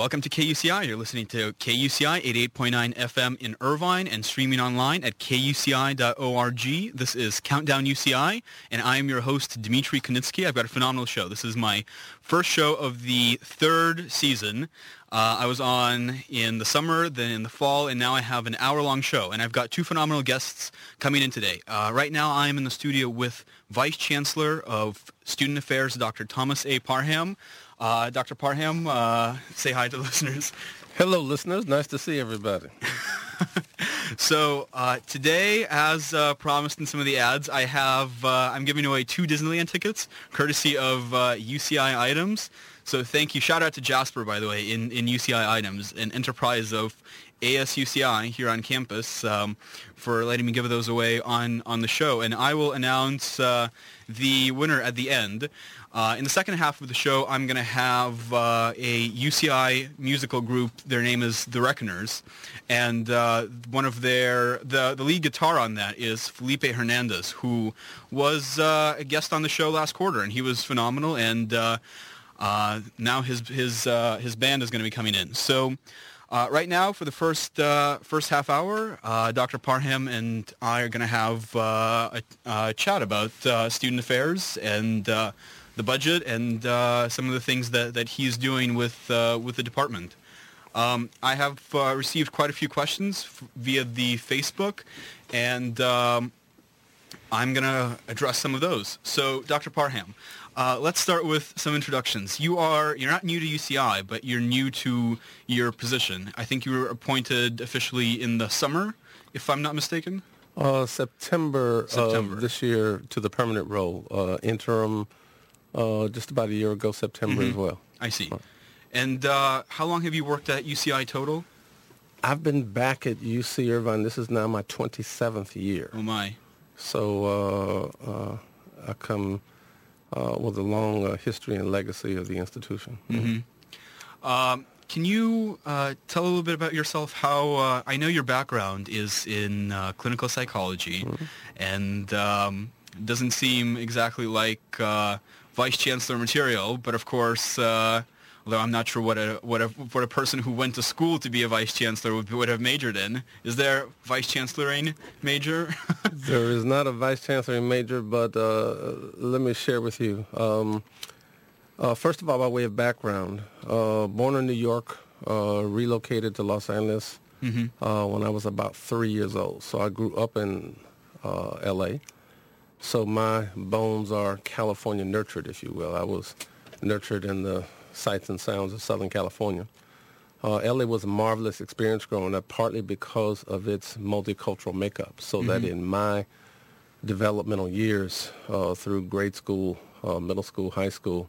welcome to KUCI. You're listening to KUCI 88.9 FM in Irvine and streaming online at kuci.org. This is Countdown UCI, and I am your host, Dmitry Konitsky. I've got a phenomenal show. This is my first show of the third season. Uh, I was on in the summer, then in the fall, and now I have an hour-long show. And I've got two phenomenal guests coming in today. Uh, right now, I am in the studio with Vice Chancellor of Student Affairs, Dr. Thomas A. Parham. Uh, Dr. Parham, uh, say hi to the listeners. Hello, listeners. Nice to see everybody. so uh, today, as uh, promised in some of the ads, I have uh, I'm giving away two Disneyland tickets, courtesy of UCI uh, Items. So thank you. Shout out to Jasper, by the way, in, in UCI Items, an enterprise of ASUCI here on campus, um, for letting me give those away on, on the show. And I will announce the winner at the end. Uh, in the second half of the show, I'm going to have uh, a UCI musical group. Their name is The Reckoners, and uh, one of their the the lead guitar on that is Felipe Hernandez, who was uh, a guest on the show last quarter, and he was phenomenal. And uh, uh, now his his his band is going to be coming in. So. Uh, right now, for the first uh, first half hour, uh, Dr. Parham and I are going to have a, a, chat about student affairs and the budget and uh, some of the things that, that he's doing with uh, with the department. Um, I have uh, received quite a few questions f- via the Facebook, and um, I'm going to address some of those. So, Dr. Parham, uh, let's start with some introductions. You are you're not new to UCI, but you're new to your position. I think you were appointed officially in the summer, if I'm not mistaken. Uh, September, September. of this year to the permanent role, uh, interim uh, just about a year ago, September mm-hmm. as well. I see. And uh, how long have you worked at UCI total? I've been back at UC Irvine. This is now my 27th year. Oh, my. So uh, uh I come uh, with a long uh, history and legacy of the institution. Mm-hmm. Um, can you tell a little bit about yourself? How I know your background is in clinical psychology, mm-hmm. and um, doesn't seem exactly like vice chancellor material, but of course, uh, although I'm not sure what a what a what a person who went to school to be a vice chancellor would, would have majored in. Is there vice chancelloring major? there is not a vice chancelloring major, but uh, let me share with you. Um, uh, first of all, by way of background, uh, born in New York, uh, relocated to Los Angeles mm-hmm. Uh, when I was about three years old. So I grew up in L.A. So my bones are California nurtured, if you will. I was nurtured in the sights and sounds of Southern California. Uh, LA was a marvelous experience growing up, partly because of its multicultural makeup, so mm-hmm. that in my developmental years uh, through grade school, uh, middle school, high school,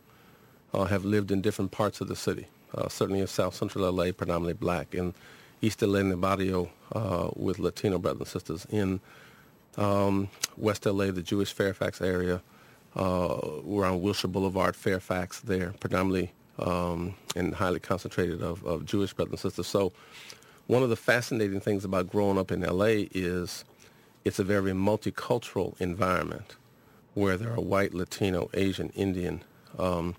uh, have lived in different parts of the city. Uh, certainly in South Central LA, predominantly black, in East LA and the barrio uh, with Latino brothers and sisters, in um, West LA, the Jewish Fairfax area. Uh, we're on Wilshire Boulevard, Fairfax there, predominantly um, and highly concentrated of, of Jewish brothers and sisters. So one of the fascinating things about growing up in LA is it's a very multicultural environment where there are white, Latino, Asian, Indian, um,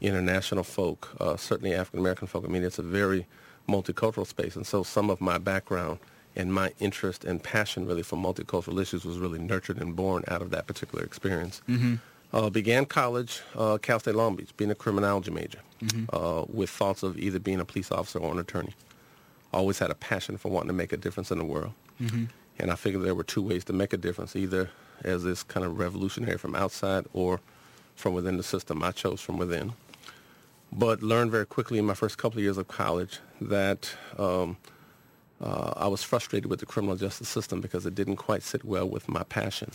international folk, uh, certainly African American folk. I mean, it's a very multicultural space. And so some of my background and my interest and passion really for multicultural issues was really nurtured and born out of that particular experience. Mm-hmm. Uh, began college, uh, Cal State Long Beach, being a criminology major, mm-hmm. uh, with thoughts of either being a police officer or an attorney. always had a passion for wanting to make a difference in the world. Mm-hmm. And I figured there were two ways to make a difference, either as this kind of revolutionary from outside or from within the system. I chose from within. But learned very quickly in my first couple of years of college that um, uh, I was frustrated with the criminal justice system because it didn't quite sit well with my passion.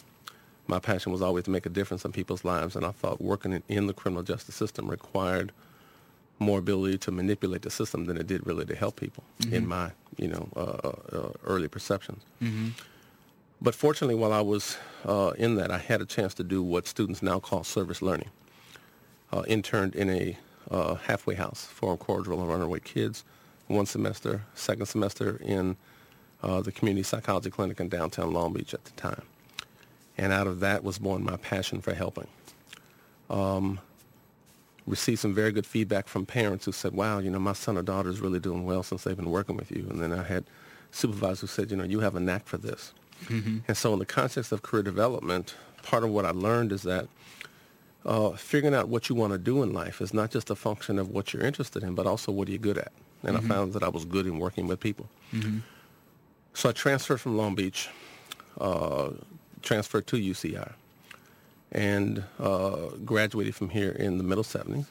My passion was always to make a difference in people's lives, and I thought working in, the criminal justice system required more ability to manipulate the system than it did really to help people Mm-hmm. in my, you know, uh, uh, early perceptions. Mm-hmm. But fortunately, while I was uh, in that, I had a chance to do what students now call service learning. Uh, interned in a uh, halfway house for cordial and runaway kids one semester, second semester in uh, the community psychology clinic in downtown Long Beach at the time. And out of that was born my passion for helping. Um, received some very good feedback from parents who said, wow, you know, my son or daughter is really doing well since they've been working with you. And then I had supervisors who said, you know, you have a knack for this. Mm-hmm. And so in the context of career development, part of what I learned is that uh, figuring out what you want to do in life is not just a function of what you're interested in, but also what are you good at. And Mm-hmm. I found that I was good in working with people. Mm-hmm. So I transferred from Long Beach, uh, transferred to UCI, and uh, graduated from here in the middle 70s,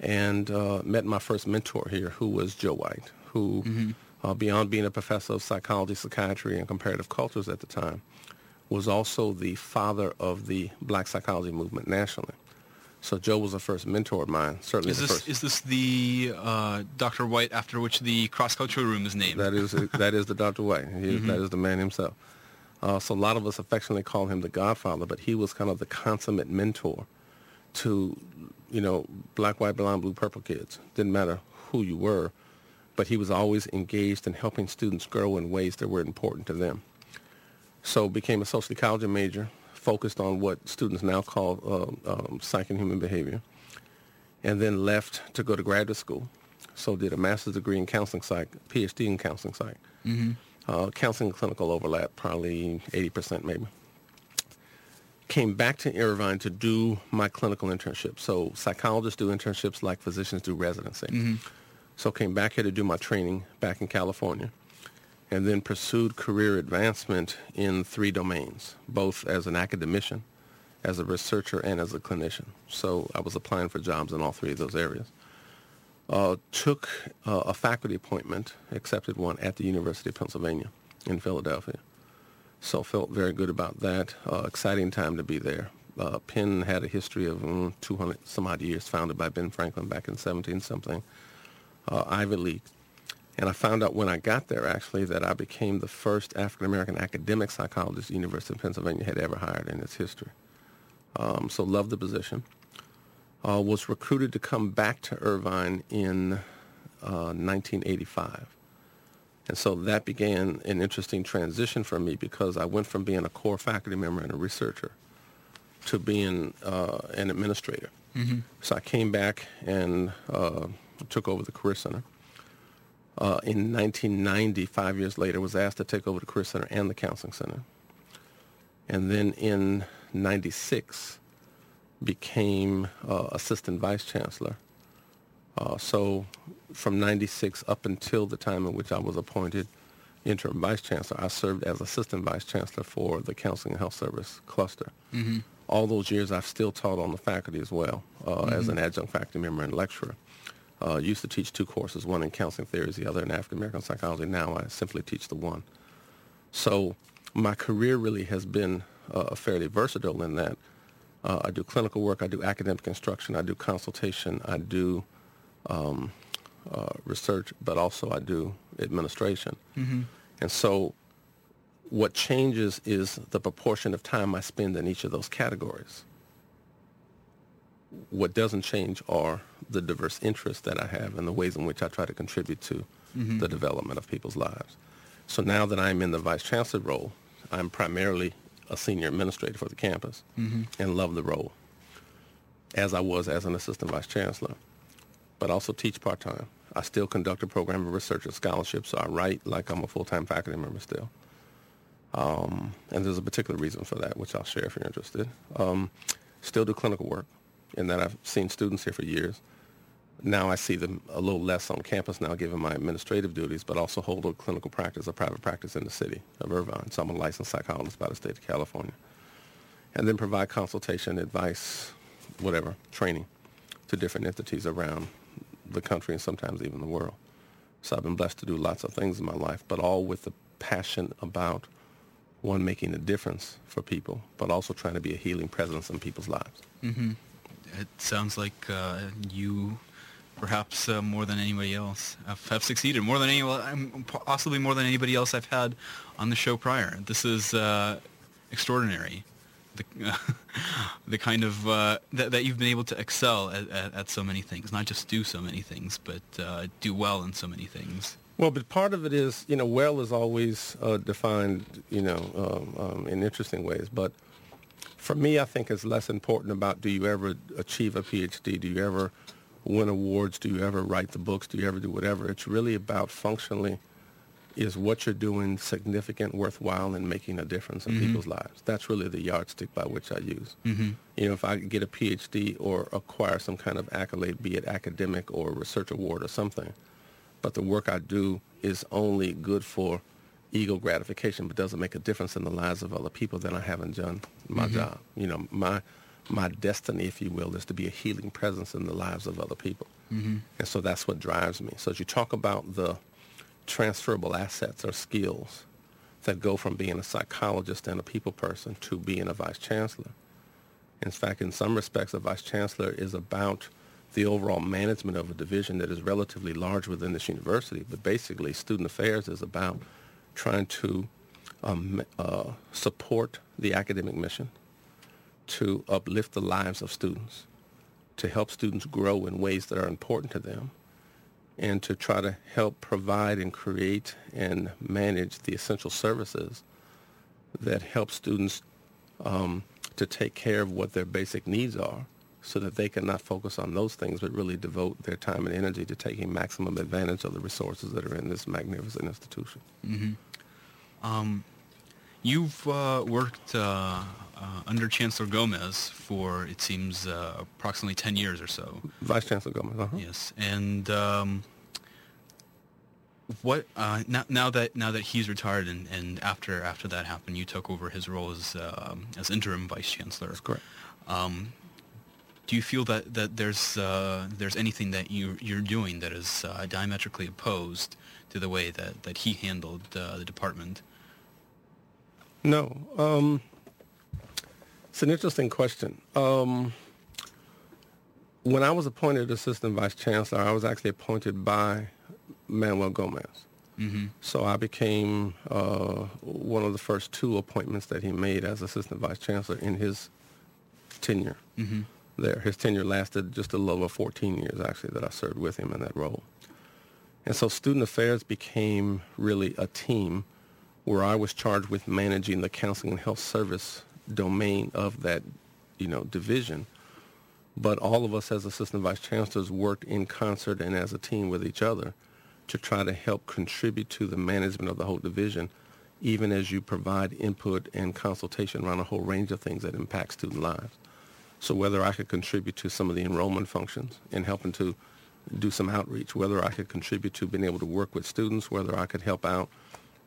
and uh, met my first mentor here, who was Joe White, who, Mm-hmm. uh, beyond being a professor of psychology, psychiatry, and comparative cultures at the time, was also the father of the black psychology movement nationally. So Joe was the first mentor of mine, certainly Is the this first. is this the uh, Dr. White after which the cross cultural room is named? That is that is the Dr. White. He, Mm-hmm. That is the man himself. Uh, so a lot of us affectionately call him the Godfather, but he was kind of the consummate mentor to, you know, black, white, blonde, blue, purple kids. Didn't matter who you were, but he was always engaged in helping students grow in ways that were important to them. So became a social ecology major, focused on what students now call uh, um, psych and human behavior, and then left to go to graduate school. So did a master's degree in counseling psych, PhD in counseling psych. Mm-hmm. Uh, counseling and clinical overlap, probably 80% maybe. Came back to Irvine to do my clinical internship. So psychologists do internships like physicians do residency. Mm-hmm. So came back here to do my training back in California and then pursued career advancement in three domains, both as an academician, as a researcher, and as a clinician. So I was applying for jobs in all three of those areas. Uh, took uh, a faculty appointment, accepted one at the University of Pennsylvania in Philadelphia. So felt very good about that. Uh, exciting time to be there. Uh, Penn had a history of mm, 200 some odd years, founded by Ben Franklin back in 17 something. Uh, Ivy League. And I found out when I got there, actually, that I became the first African-American academic psychologist the University of Pennsylvania had ever hired in its history. Um, so loved the position. Uh, was recruited to come back to Irvine in uh, 1985. And so that began an interesting transition for me because I went from being a core faculty member and a researcher to being uh, an administrator. Mm-hmm. So I came back and uh, took over the Career Center. Uh, in 1990, five years later, was asked to take over the Career Center and the Counseling Center. And then in 96, became uh, Assistant Vice Chancellor. Uh, so from 96 up until the time in which I was appointed interim Vice Chancellor, I served as Assistant Vice Chancellor for the Counseling and Health Service cluster. Mm-hmm. All those years I've still taught on the faculty as well uh, as an adjunct faculty member and lecturer. Uh, used to teach two courses, one in counseling theories, the other in African American psychology. Now I simply teach the one. So my career really has been uh, fairly versatile in that uh, I do clinical work, I do academic instruction, I do consultation, I do um, uh, research, but also I do administration. Mm-hmm. And so what changes is the proportion of time I spend in each of those categories. What doesn't change are the diverse interests that I have and the ways in which I try to contribute to Mm-hmm. the development of people's lives. So now that I'm in the vice chancellor role, I'm primarily a senior administrator for the campus Mm-hmm. and love the role, as I was as an assistant vice chancellor, but also teach part-time. I still conduct a program of research and scholarship, so I write like I'm a full-time faculty member still. Um, and there's a particular reason for that, which I'll share if you're interested. Um, still do clinical work in that I've seen students here for years. Now I see them a little less on campus now given my administrative duties, but also hold a clinical practice, a private practice in the city of Irvine. So I'm a licensed psychologist by the state of California. And then provide consultation, advice, whatever, training to different entities around the country and sometimes even the world. So I've been blessed to do lots of things in my life, but all with the passion about one making a difference for people, but also trying to be a healing presence in people's lives. Mm-hmm. It sounds like uh, you, perhaps uh, more than anybody else, have, have, succeeded more than anyone, possibly more than anybody else I've had on the show prior. This is uh, extraordinary. The, the kind of uh, that, that you've been able to excel at, at, at, so many things, not just do so many things, but uh, do well in so many things. Well, but part of it is, you know, well is always uh, defined, you know, um, um, in interesting ways. But for me, I think it's less important about do you ever achieve a PhD? Do you ever win awards? Do you ever write the books? Do you ever do whatever? It's really about functionally is what you're doing significant, worthwhile, and making a difference in mm-hmm. people's lives. That's really the yardstick by which I use. Mm-hmm. You know, if I get a PhD or acquire some kind of accolade, be it academic or research award or something, but the work I do is only good for ego gratification, but doesn't make a difference in the lives of other people, then I haven't done my mm-hmm. job. You know, my my destiny, if you will, is to be a healing presence in the lives of other people. Mm-hmm. And so that's what drives me. So as you talk about the transferable assets or skills that go from being a psychologist and a people person to being a vice chancellor. In fact, in some respects, a vice chancellor is about the overall management of a division that is relatively large within this university. But basically, student affairs is about trying to um, uh, support the academic mission, to uplift the lives of students, to help students grow in ways that are important to them, and to try to help provide and create and manage the essential services that help students um, to take care of what their basic needs are so that they can not focus on those things but really devote their time and energy to taking maximum advantage of the resources that are in this magnificent institution. Mm-hmm. Um, you've uh, worked uh, uh, under Chancellor Gomez for, it seems, uh, approximately 10 years or so. Vice Chancellor Gomez, uh-huh. Yes. And um, what uh, now, now, that now that he's retired and, and after after that happened, you took over his role as um, as interim vice chancellor. That's correct. Um, do you feel that that there's uh, there's anything that you you're doing that is uh, diametrically opposed to the way that that he handled uh, the department? No, um, it's an interesting question. Um, when I was appointed assistant vice chancellor, I was actually appointed by Manuel Gomez. Mm-hmm. So I became uh, one of the first two appointments that he made as assistant vice chancellor in his tenure. Mm-hmm there. His tenure lasted just a little over 14 years, actually, that I served with him in that role. And so student affairs became really a team where I was charged with managing the counseling and health service domain of that, you know, division. But all of us as assistant vice chancellors worked in concert and as a team with each other to try to help contribute to the management of the whole division, even as you provide input and consultation around a whole range of things that impact student lives. So whether I could contribute to some of the enrollment functions and helping to do some outreach, whether I could contribute to being able to work with students, whether I could help out,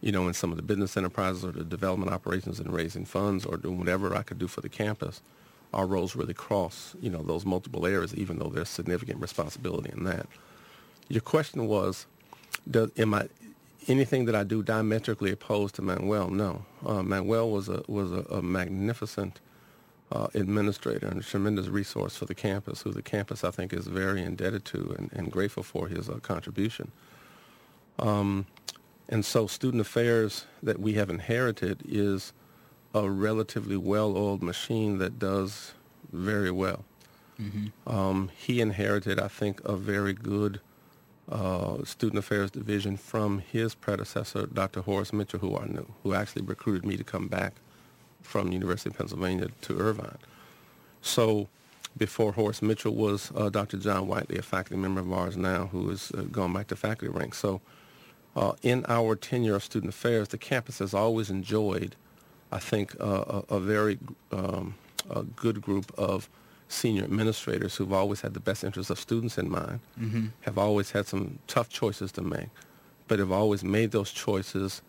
you know, in some of the business enterprises or the development operations and raising funds or doing whatever I could do for the campus, our roles really cross, you know, those multiple areas, even though there's significant responsibility in that. Your question was, does, am I anything that I do diametrically opposed to Manuel? No. Uh, Manuel was a was a, a magnificent uh, administrator and a tremendous resource for the campus, who the campus I think is very indebted to and, and grateful for his uh, contribution. Um, and so student affairs that we have inherited is a relatively well-oiled machine that does very well. Mm-hmm. Um, he inherited, I think, a very good uh, student affairs division from his predecessor, Dr. Horace Mitchell, who I knew, who actually recruited me to come back from the University of Pennsylvania to Irvine. So before Horace Mitchell was uh, Dr. John Whiteley, a faculty member of ours now who is uh, going back to faculty ranks. So uh, in our tenure of student affairs, the campus has always enjoyed, I think, uh, a, a, very um, a good group of senior administrators who've always had the best interests of students in mind, mm-hmm. have always had some tough choices to make, but have always made those choices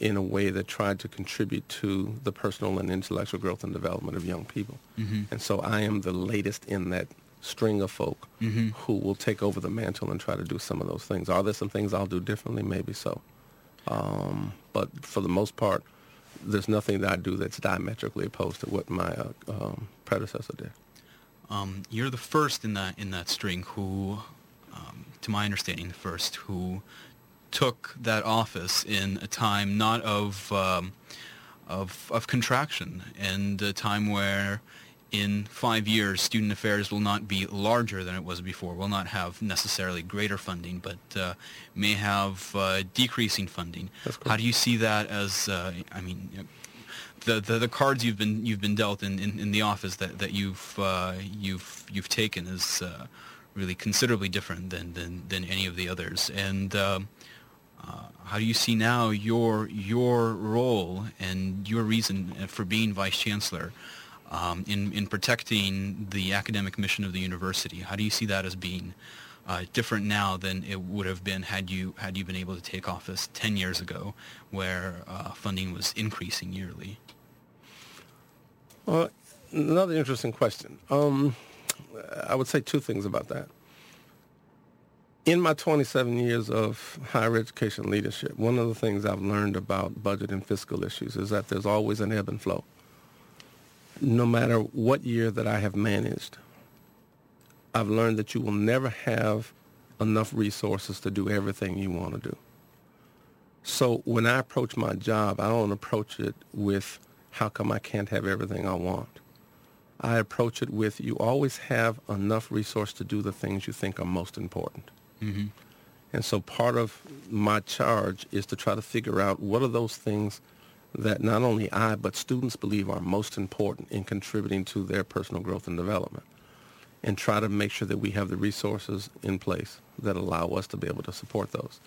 in a way that tried to contribute to the personal and intellectual growth and development of young people. Mm-hmm. And so I am the latest in that string of folk mm-hmm. who will take over the mantle and try to do some of those things. Are there some things I'll do differently? Maybe so. Um, but for the most part, there's nothing that I do that's diametrically opposed to what my uh, um, predecessor did. Um, you're the first in that in that string who, um, to my understanding, the first who took that office in a time not of um, of of contraction and a time where in five years, student affairs will not be larger than it was before, will not have necessarily greater funding, but uh, may have uh, decreasing funding. How do you see that as, uh, I mean, the, the, the, cards you've been, you've been dealt in, in, in the office that, that you've, uh, you've, you've taken is uh, really considerably different than, than, than any of the others. And um, uh, how do you see now your, your role and your reason for being vice chancellor um, in, in protecting the academic mission of the university? How do you see that as being uh, different now than it would have been had you had you been able to take office 10 years ago, where uh, funding was increasing yearly? Well, another interesting question. Um, I would say two things about that. In my 27 years of higher education leadership, one of the things I've learned about budget and fiscal issues is that there's always an ebb and flow no matter what year that I have managed, I've learned that you will never have enough resources to do everything you want to do. So when I approach my job, I don't approach it with how come I can't have everything I want. I approach it with you always have enough resource to do the things you think are most important. Mm-hmm. And so part of my charge is to try to figure out what are those things that not only I, but students believe are most important in contributing to their personal growth and development and try to make sure that we have the resources in place that allow us to be able to support those.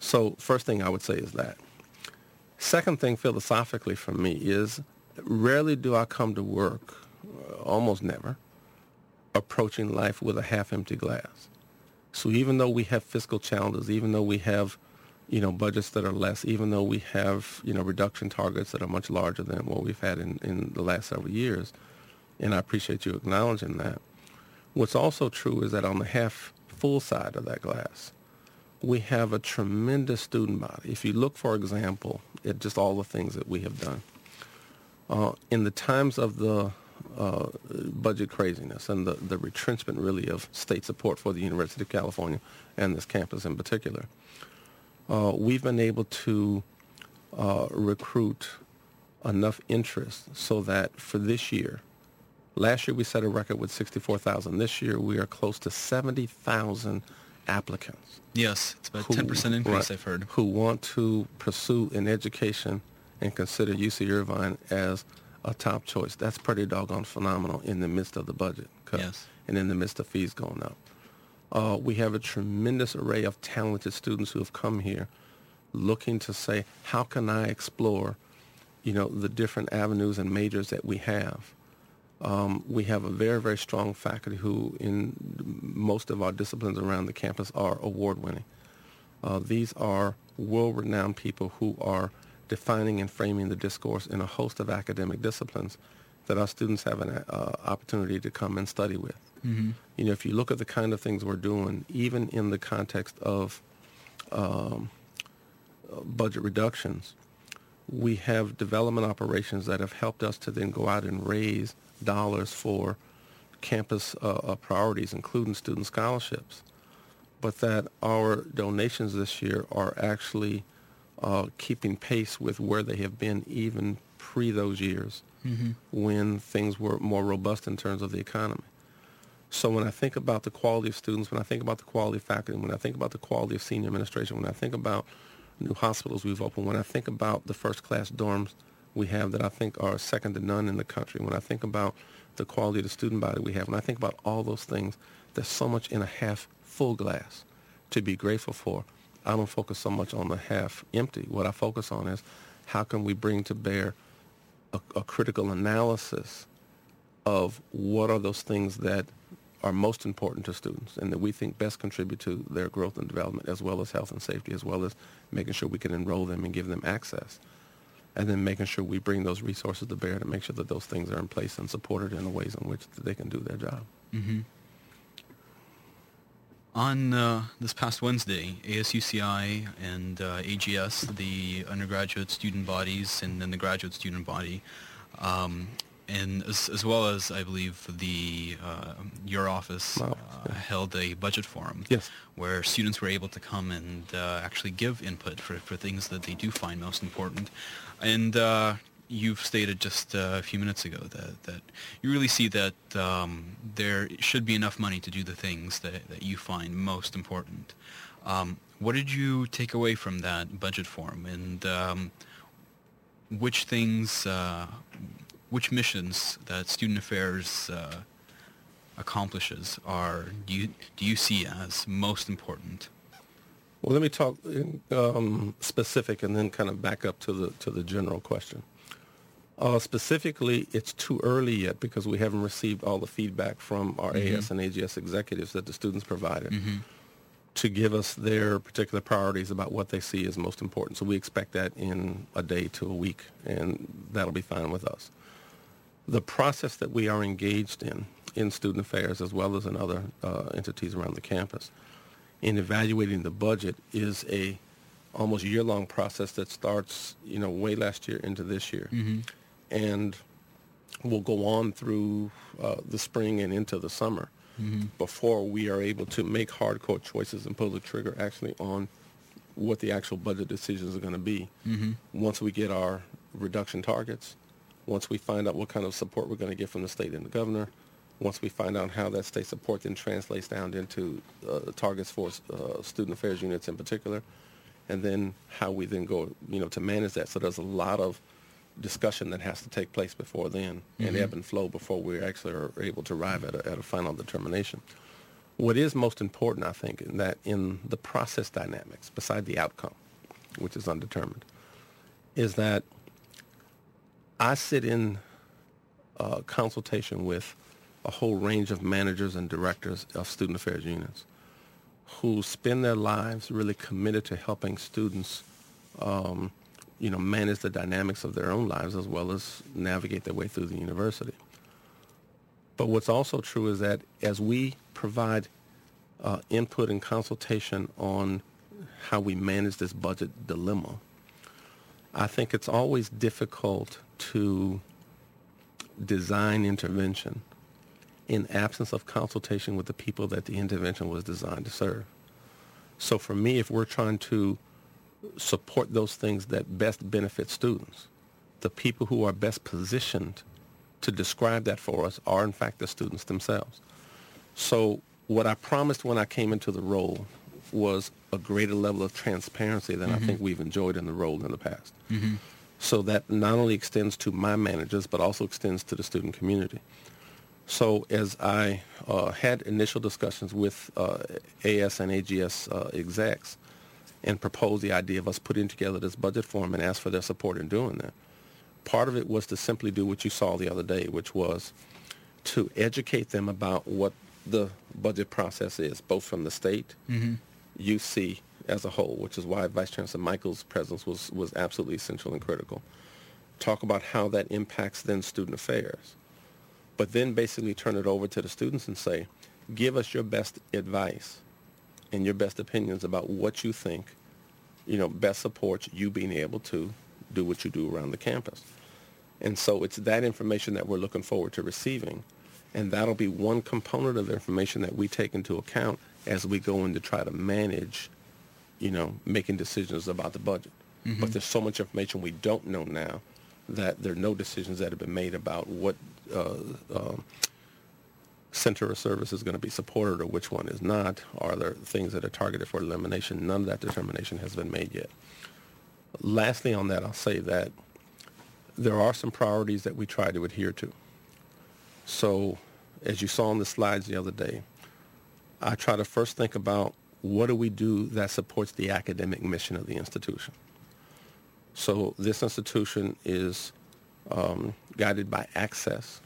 So first thing I would say is that. Second thing philosophically for me is rarely do I come to work, uh, almost never, approaching life with a half-empty glass. So even though we have fiscal challenges, even though we have you know, budgets that are less, even though we have, you know, reduction targets that are much larger than what we've had in, in the last several years. And I appreciate you acknowledging that. What's also true is that on the half full side of that glass, we have a tremendous student body. If you look, for example, at just all the things that we have done, uh, in the times of the uh, budget craziness and the, the retrenchment really of state support for the University of California and this campus in particular, uh, we've been able to uh, recruit enough interest so that for this year, last year we set a record with 64,000. This year we are close to 70,000 applicants. Yes, it's about who, 10% increase right, I've heard. Who want to pursue an education and consider UC Irvine as a top choice. That's pretty doggone phenomenal in the midst of the budget cut yes. and in the midst of fees going up. Uh, we have a tremendous array of talented students who have come here looking to say, how can I explore, you know, the different avenues and majors that we have. Um, we have a very, very strong faculty who in most of our disciplines around the campus are award-winning. Uh, these are world-renowned people who are defining and framing the discourse in a host of academic disciplines that our students have an uh, opportunity to come and study with. Mm-hmm. You know, if you look at the kind of things we're doing, even in the context of um, budget reductions, we have development operations that have helped us to then go out and raise dollars for campus uh, uh, priorities, including student scholarships. But that our donations this year are actually uh, keeping pace with where they have been even pre those years mm-hmm. when things were more robust in terms of the economy. So when I think about the quality of students, when I think about the quality of faculty, when I think about the quality of senior administration, when I think about new hospitals we've opened, when I think about the first-class dorms we have that I think are second to none in the country, when I think about the quality of the student body we have, when I think about all those things, there's so much in a half full glass to be grateful for. I don't focus so much on the half empty. What I focus on is how can we bring to bear a, a critical analysis of what are those things that are most important to students and that we think best contribute to their growth and development as well as health and safety, as well as making sure we can enroll them and give them access. And then making sure we bring those resources to bear to make sure that those things are in place and supported in the ways in which they can do their job. Mm-hmm. On uh, this past Wednesday, ASUCI and uh, AGS, the undergraduate student bodies and then the graduate student body, um, and as, as, well as I believe the uh, your office wow. uh, held a budget forum yes. where students were able to come and uh, actually give input for, for things that they do find most important. And uh, you've stated just uh, a few minutes ago that, that you really see that um, there should be enough money to do the things that, that you find most important. Um, what did you take away from that budget forum, and um, which things, uh, which missions that Student Affairs uh, accomplishes are do you do you see as most important? Well, let me talk um, specific and then kind of back up to the to the general question. Uh, specifically, it's too early yet because we haven't received all the feedback from our mm-hmm. AS and AGS executives that the students provided mm-hmm. to give us their particular priorities about what they see as most important. So we expect that in a day to a week, and that'll be fine with us. The process that we are engaged in, in student affairs as well as in other uh, entities around the campus, in evaluating the budget is a almost year-long process that starts, you know, way last year into this year. Mm-hmm and will go on through uh, the spring and into the summer mm-hmm. before we are able to make hardcore choices and pull the trigger actually on what the actual budget decisions are going to be. Mm-hmm. Once we get our reduction targets, once we find out what kind of support we're going to get from the state and the governor, once we find out how that state support then translates down into uh, targets for uh, student affairs units in particular, and then how we then go, you know, to manage that. So there's a lot of discussion that has to take place before then mm-hmm. and ebb and flow before we actually are able to arrive at a, at a final determination. What is most important, I think, in that in the process dynamics, beside the outcome, which is undetermined, is that I sit in uh, consultation with a whole range of managers and directors of student affairs units who spend their lives really committed to helping students um, you know, manage the dynamics of their own lives as well as navigate their way through the university. But what's also true is that as we provide uh, input and consultation on how we manage this budget dilemma, I think it's always difficult to design intervention in absence of consultation with the people that the intervention was designed to serve. So for me, if we're trying to support those things that best benefit students. The people who are best positioned to describe that for us are in fact the students themselves. So what I promised when I came into the role was a greater level of transparency than mm-hmm. I think we've enjoyed in the role in the past. Mm-hmm. So that not only extends to my managers, but also extends to the student community. So as I uh, had initial discussions with uh, AS and AGS uh, execs, and proposed the idea of us putting together this budget form and asked for their support in doing that. Part of it was to simply do what you saw the other day, which was to educate them about what the budget process is, both from the state, mm-hmm. UC as a whole, which is why Vice Chancellor Michaels' presence was, was absolutely essential and critical. Talk about how that impacts then student affairs. But then basically turn it over to the students and say, give us your best advice and your best opinions about what you think, you know, best supports you being able to do what you do around the campus. And so it's that information that we're looking forward to receiving. And that'll be one component of the information that we take into account as we go in to try to manage, you know, making decisions about the budget. Mm-hmm. But there's so much information we don't know now that there are no decisions that have been made about what uh, uh, center of service is going to be supported or which one is not? Are there things that are targeted for elimination? None of that determination has been made yet. Lastly on that, I'll say that there are some priorities that we try to adhere to. So as you saw on the slides the other day, I try to first think about what do we do that supports the academic mission of the institution. So this institution is um, guided by access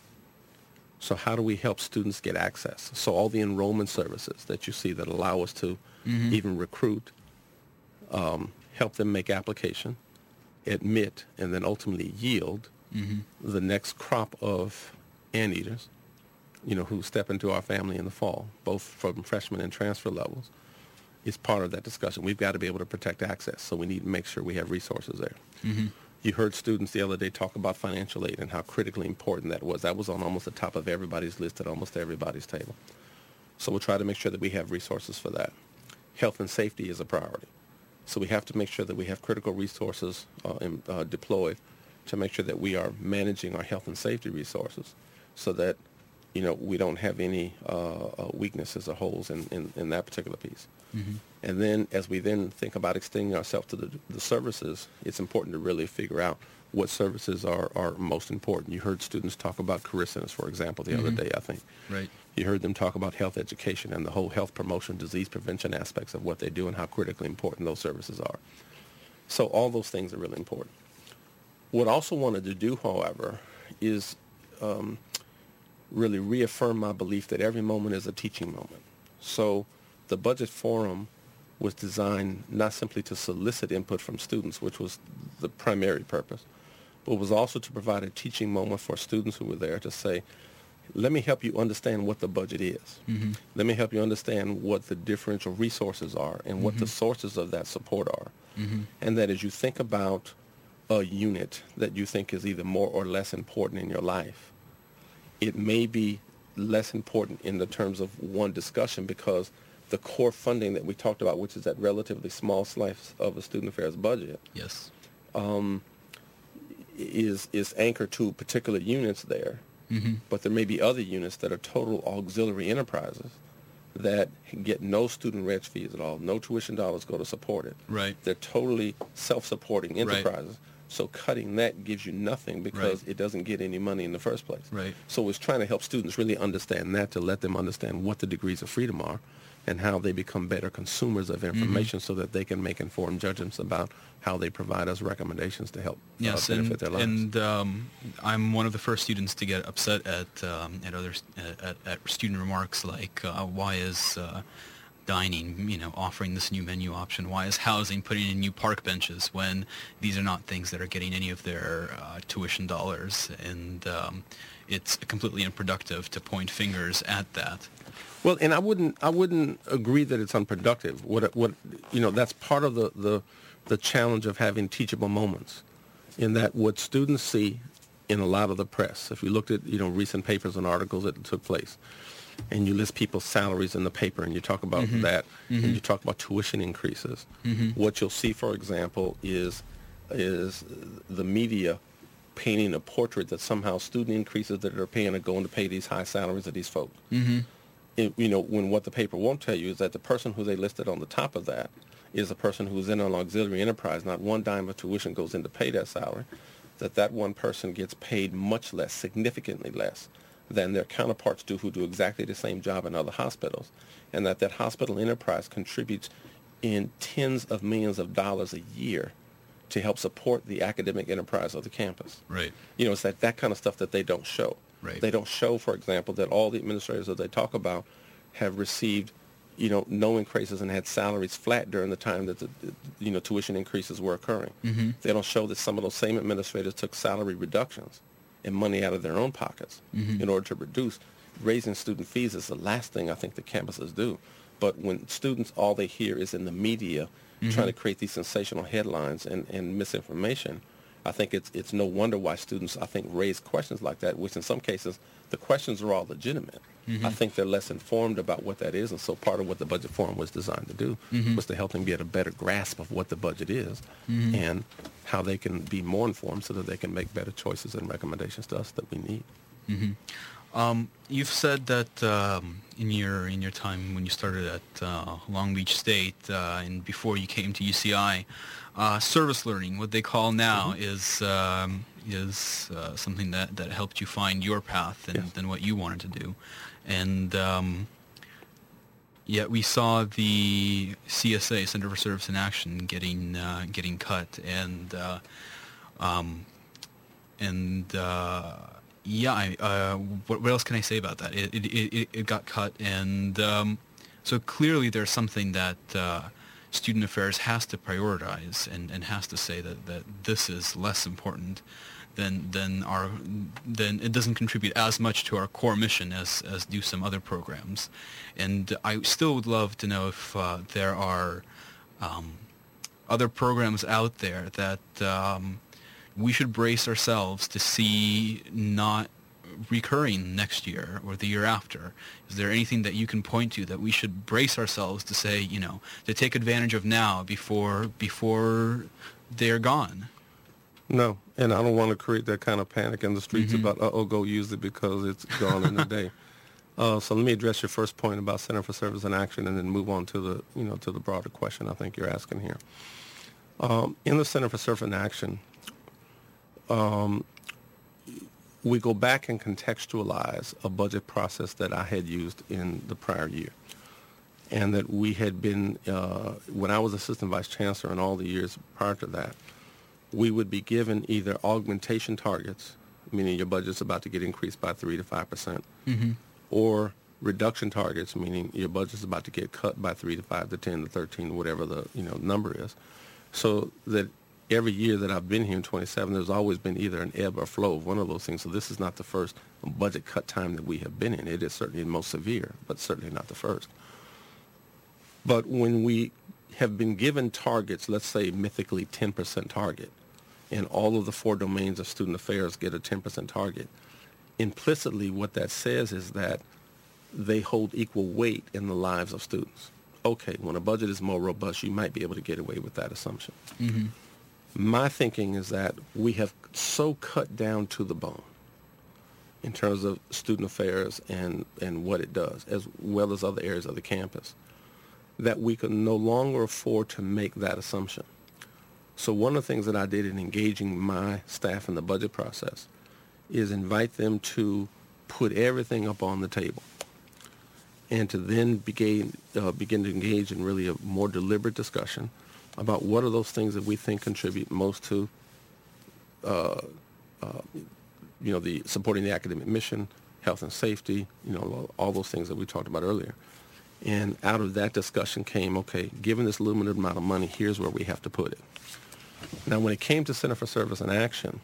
So how do we help students get access? So all the enrollment services that you see that allow us to even recruit, um, help them make application, admit, and then ultimately yield the next crop of anteaters, you know, who step into our family in the fall, both from freshman and transfer levels, is part of that discussion. We've got to be able to protect access, so we need to make sure we have resources there. You heard students the other day talk about financial aid and how critically important that was. That was on almost the top of everybody's list at almost everybody's table. So we'll try to make sure that we have resources for that. Health and safety is a priority. So we have to make sure that we have critical resources uh, in, uh, deployed to make sure that we are managing our health and safety resources so that, you know, we don't have any uh, uh, weaknesses or holes in, in, in that particular piece. And then as we then think about extending ourselves to the, the services, it's important to really figure out what services are, are most important. You heard students talk about career centers, for example, the other day, I think. Right. You heard them talk about health education and the whole health promotion, disease prevention aspects of what they do and how critically important those services are. So all those things are really important. What I also wanted to do, however, is um, really reaffirm my belief that every moment is a teaching moment. So the budget forum was designed not simply to solicit input from students, which was the primary purpose, but was also to provide a teaching moment for students who were there to say, let me help you understand what the budget is. Mm-hmm. Let me help you understand what the differential resources are and what the mm-hmm. sources of that support are. Mm-hmm. And that as you think about a unit that you think is either more or less important in your life, it may be less important in the terms of one discussion because the core funding that we talked about, which is that relatively small slice of a student affairs budget, Yes. Um, is is anchored to particular units there. Mm-hmm. But there may be other units that are total auxiliary enterprises that get no student reg fees at all, no tuition dollars go to support it. Right. They're totally self-supporting enterprises. Right. So cutting that gives you nothing because Right. it doesn't get any money in the first place. Right. So it's trying to help students really understand that, to let them understand what the degrees of freedom are and how they become better consumers of Mm-hmm. information so that they can make informed judgments about how they provide us recommendations to help uh, benefit and, their lives. and um, I'm one of the first students to get upset at um, at other at, at student remarks like uh, why is uh, dining you know offering this new menu option why is housing putting in new park benches when these are not things that are getting any of their uh, tuition dollars and um, it's completely unproductive to point fingers at that Well, and I wouldn't I wouldn't agree that it's unproductive. What what you know that's part of the the the challenge of having teachable moments, in that what students see in a lot of the press. If you looked at you know recent papers and articles that took place, and you list people's salaries in the paper and you talk about mm-hmm. that and mm-hmm. you talk about tuition increases, mm-hmm. what you'll see, for example, is is the media painting a portrait that somehow student increases that they're paying are going to pay these high salaries of these folks it, you know, when what the paper won't tell you is that the person who they listed on the top of that is a person who's in an auxiliary enterprise. Not one dime of tuition goes in to pay that salary. That that one person gets paid much less, significantly less, than their counterparts do who do exactly the same job in other hospitals, and that that hospital enterprise contributes in tens of millions of dollars a year to help support the academic enterprise of the campus. right You know, it's that, that kind of stuff that they don't show. Right. They don't show, for example, that all the administrators that they talk about have received, you know, no increases and had salaries flat during the time that the, you know, tuition increases were occurring. Mm-hmm. They don't show that some of those same administrators took salary reductions and money out of their own pockets mm-hmm. in order to reduce. Raising student fees is the last thing I think the campuses do. But when students, all they hear is in the media mm-hmm. trying to create these sensational headlines and, and misinformation, I think it's it's no wonder why students I think raise questions like that, which in some cases the questions are all legitimate. I think they're less informed about what that is, and so part of what the budget forum was designed to do was to help them get a better grasp of what the budget is and how they can be more informed so that they can make better choices and recommendations to us that we need. Um, you've said that um, in your in your time when you started at uh, Long Beach State uh, and before you came to UCI, uh, service learning, what they call now, is um, is uh, something that, that helped you find your path and, Yes. and what you wanted to do, and um, yet we saw the CSA Center for Service in Action getting uh, getting cut and. Uh, um, and uh, yeah, I, uh, what, what, else can I say about that? It, it, it, it got cut, and um, so clearly there's something that uh, student affairs has to prioritize and, and has to say that, that this is less important than than our then it doesn't contribute as much to our core mission as as do some other programs. And I still would love to know if uh, there are um, other programs out there that um, we should brace ourselves to see not recurring next year or the year after? Is there anything that you can point to that we should brace ourselves to say, you know, to take advantage of now before before they're gone? No, and I don't want to create that kind of panic in the streets mm-hmm. about, oh, go use it because it's gone in a day. Uh, so let me address your first point about Center for Service in Action, and then move on to the, you know, to the broader question I think you're asking here. Um, in the Center for Service in Action, um, we go back and contextualize a budget process that I had used in the prior year. And that we had been, uh, when I was assistant vice chancellor and all the years prior to that, we would be given either augmentation targets, meaning your budget's about to get increased by 3 to 5%, percent mm-hmm. or reduction targets, meaning your budget's about to get cut by 3 to 5 to 10 to 13, whatever the you know number is. So that every year that I've been here in 27, there's always been either an ebb or flow of one of those things. So this is not the first budget cut time that we have been in. It is certainly the most severe, but certainly not the first. But when we have been given targets, let's say mythically 10% target, and all of the four domains of student affairs get a 10% target, implicitly what that says is that they hold equal weight in the lives of students. Okay, when a budget is more robust, you might be able to get away with that assumption. Mm-hmm my thinking is that we have so cut down to the bone in terms of student affairs and, and what it does, as well as other areas of the campus, that we can no longer afford to make that assumption. So one of the things that I did in engaging my staff in the budget process is invite them to put everything up on the table and to then begin, uh, begin to engage in really a more deliberate discussion about what are those things that we think contribute most to, uh, uh, you know, the supporting the academic mission, health and safety, you know, all those things that we talked about earlier. And out of that discussion came, okay, given this limited amount of money, here's where we have to put it. Now, when it came to Center for Service in Action,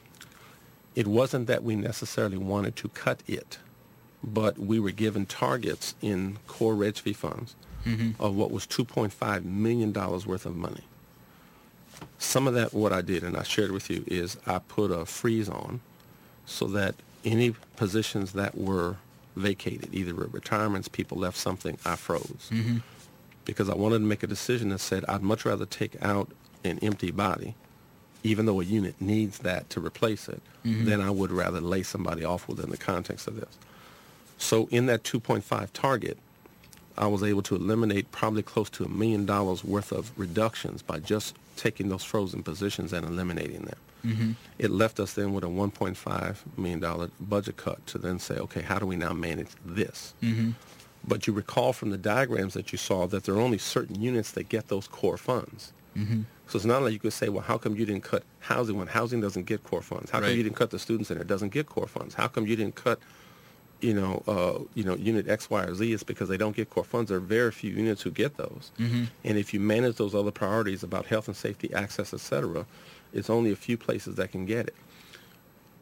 it wasn't that we necessarily wanted to cut it, but we were given targets in core Reg fee funds mm-hmm. of what was $2.5 million worth of money. Some of that, what I did, and I shared with you, is I put a freeze on so that any positions that were vacated, either retirements, people left something, I froze. Mm-hmm. Because I wanted to make a decision that said I'd much rather take out an empty body, even though a unit needs that to replace it, mm-hmm. than I would rather lay somebody off within the context of this. So in that 2.5 target, I was able to eliminate probably close to a million dollars worth of reductions by just taking those frozen positions and eliminating them. Mm-hmm. It left us then with a $1.5 million budget cut to then say, okay, how do we now manage this? Mm-hmm. But you recall from the diagrams that you saw that there are only certain units that get those core funds. Mm-hmm. So it's not like you could say, well, how come you didn't cut housing when housing doesn't get core funds? How right. come you didn't cut the student center? It doesn't get core funds. How come you didn't cut you know, uh, you know, unit X, Y, or Z is because they don't get core funds. There are very few units who get those. Mm-hmm. And if you manage those other priorities about health and safety, access, et cetera, it's only a few places that can get it.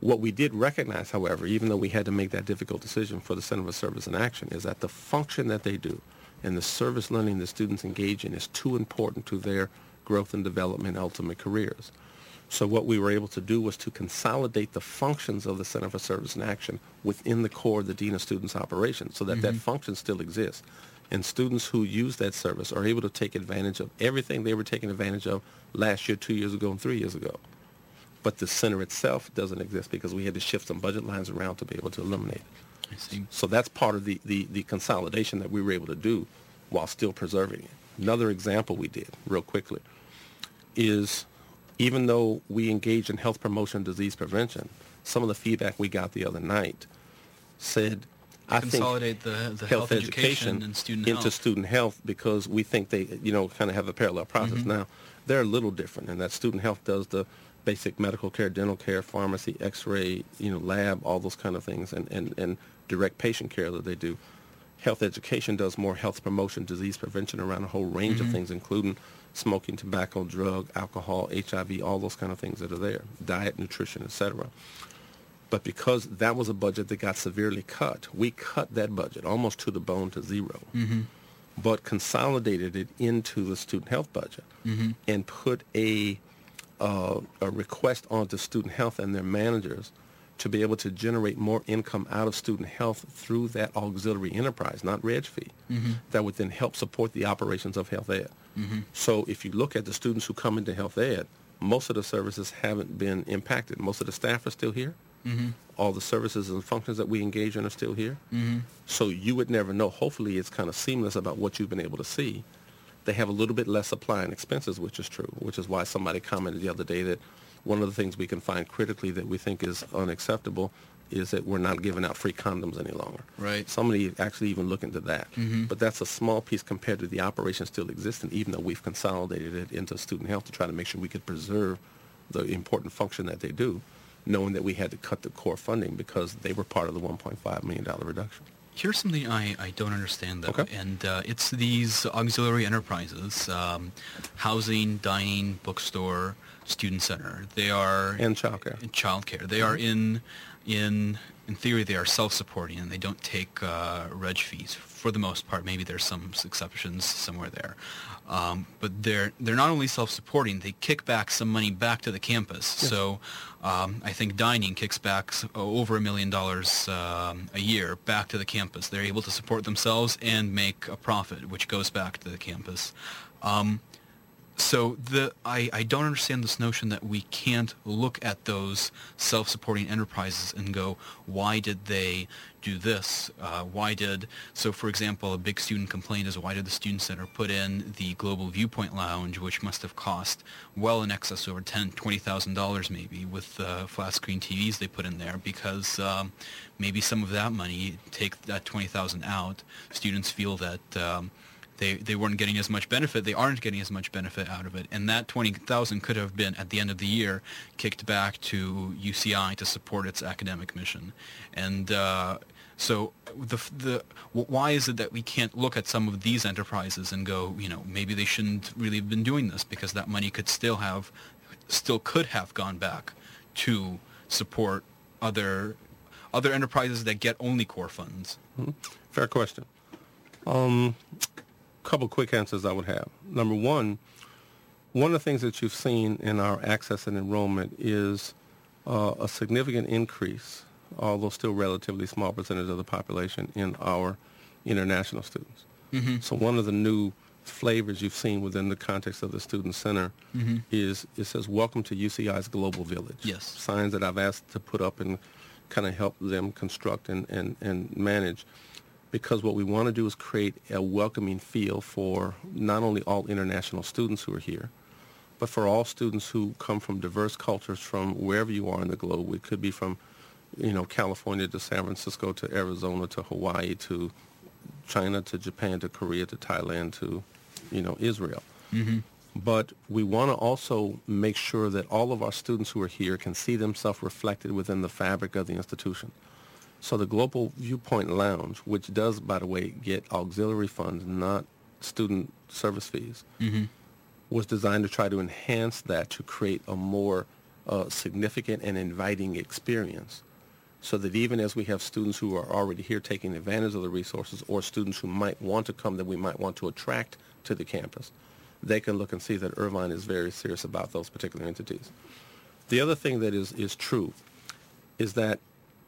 What we did recognize, however, even though we had to make that difficult decision for the Center for Service in Action, is that the function that they do and the service learning the students engage in is too important to their growth and development ultimate careers. So what we were able to do was to consolidate the functions of the Center for Service in Action within the core of the Dean of Students operation so that mm-hmm. that function still exists. And students who use that service are able to take advantage of everything they were taking advantage of last year, two years ago, and three years ago. But the center itself doesn't exist because we had to shift some budget lines around to be able to eliminate it. I see. So that's part of the, the, the consolidation that we were able to do while still preserving it. Another example we did, real quickly, is even though we engage in health promotion, and disease prevention, some of the feedback we got the other night said, I consolidate think the, the health, health education, education student into health. student health because we think they, you know, kind of have a parallel process. Mm-hmm. Now, they're a little different in that student health does the basic medical care, dental care, pharmacy, x-ray, you know, lab, all those kind of things, and, and, and direct patient care that they do. Health education does more health promotion, disease prevention around a whole range Mm-hmm. of things, including smoking, tobacco, drug, alcohol, HIV, all those kind of things that are there, diet, nutrition, etc. But because that was a budget that got severely cut, we cut that budget almost to the bone to 0 but consolidated it into the student health budget and put a, uh, a request onto student health and their managers to be able to generate more income out of student health through that auxiliary enterprise, not reg fee, mm-hmm. that would then help support the operations of health ed. Mm-hmm. So if you look at the students who come into health ed, most of the services haven't been impacted. Most of the staff are still here. Mm-hmm. All the services and functions that we engage in are still here. So you would never know. Hopefully it's kind of seamless about what you've been able to see. They have a little bit less supply and expenses, which is true, which is why somebody commented the other day that one of the things we can find critically that we think is unacceptable is that we're not giving out free condoms any longer. Right. Somebody actually even look into that. But that's a small piece compared to the operation still existing, even though we've consolidated it into student health to try to make sure we could preserve the important function that they do, knowing that we had to cut the core funding because they were part of the $1.5 million reduction. Here's something I, I don't understand though, Okay. and uh, it's these auxiliary enterprises, um, housing, dining, bookstore, student center. They are And childcare. in childcare. They are in in in theory they are self-supporting and they don't take uh, reg fees for the most part. Maybe there's some exceptions somewhere there, um, but they're they're not only self-supporting. They kick back some money back to the campus. So um, I think dining kicks back over a million dollars um, a year back to the campus. They're able to support themselves and make a profit, which goes back to the campus. Um, so the I, I don't understand this notion that we can't look at those self-supporting enterprises and go, why did they do this? Uh, why did so? For example, a big student complaint is why did the student center put in the Global Viewpoint Lounge, which must have cost well in excess over ten, twenty thousand dollars maybe with uh, flat screen TVs they put in there because um, maybe some of that money take that twenty thousand out. Students feel that. Um, they they weren't getting as much benefit. They aren't getting as much benefit out of it, and that twenty thousand could have been at the end of the year kicked back to UCI to support its academic mission. And uh, so the the why is it that we can't look at some of these enterprises and go, you know, maybe they shouldn't really have been doing this because that money could still have still could have gone back to support other other enterprises that get only core funds. Fair question. Um, couple quick answers I would have. Number one, one of the things that you've seen in our access and enrollment is uh, a significant increase, although still relatively small percentage of the population, in our international students. So one of the new flavors you've seen within the context of the student center is it says welcome to UCI's global village. Yes. Signs that I've asked to put up and kind of help them construct and, and, and manage because what we want to do is create a welcoming feel for not only all international students who are here, but for all students who come from diverse cultures from wherever you are in the globe. It could be from, you know, California to San Francisco to Arizona to Hawaii to China to Japan to Korea to Thailand to, you know, Israel. Mm-hmm. But we want to also make sure that all of our students who are here can see themselves reflected within the fabric of the institution. So the Global Viewpoint Lounge, which does, by the way, get auxiliary funds, not student service fees, was designed to try to enhance that to create a more uh, significant and inviting experience so that even as we have students who are already here taking advantage of the resources or students who might want to come that we might want to attract to the campus, they can look and see that Irvine is very serious about those particular entities. The other thing that is, is true is that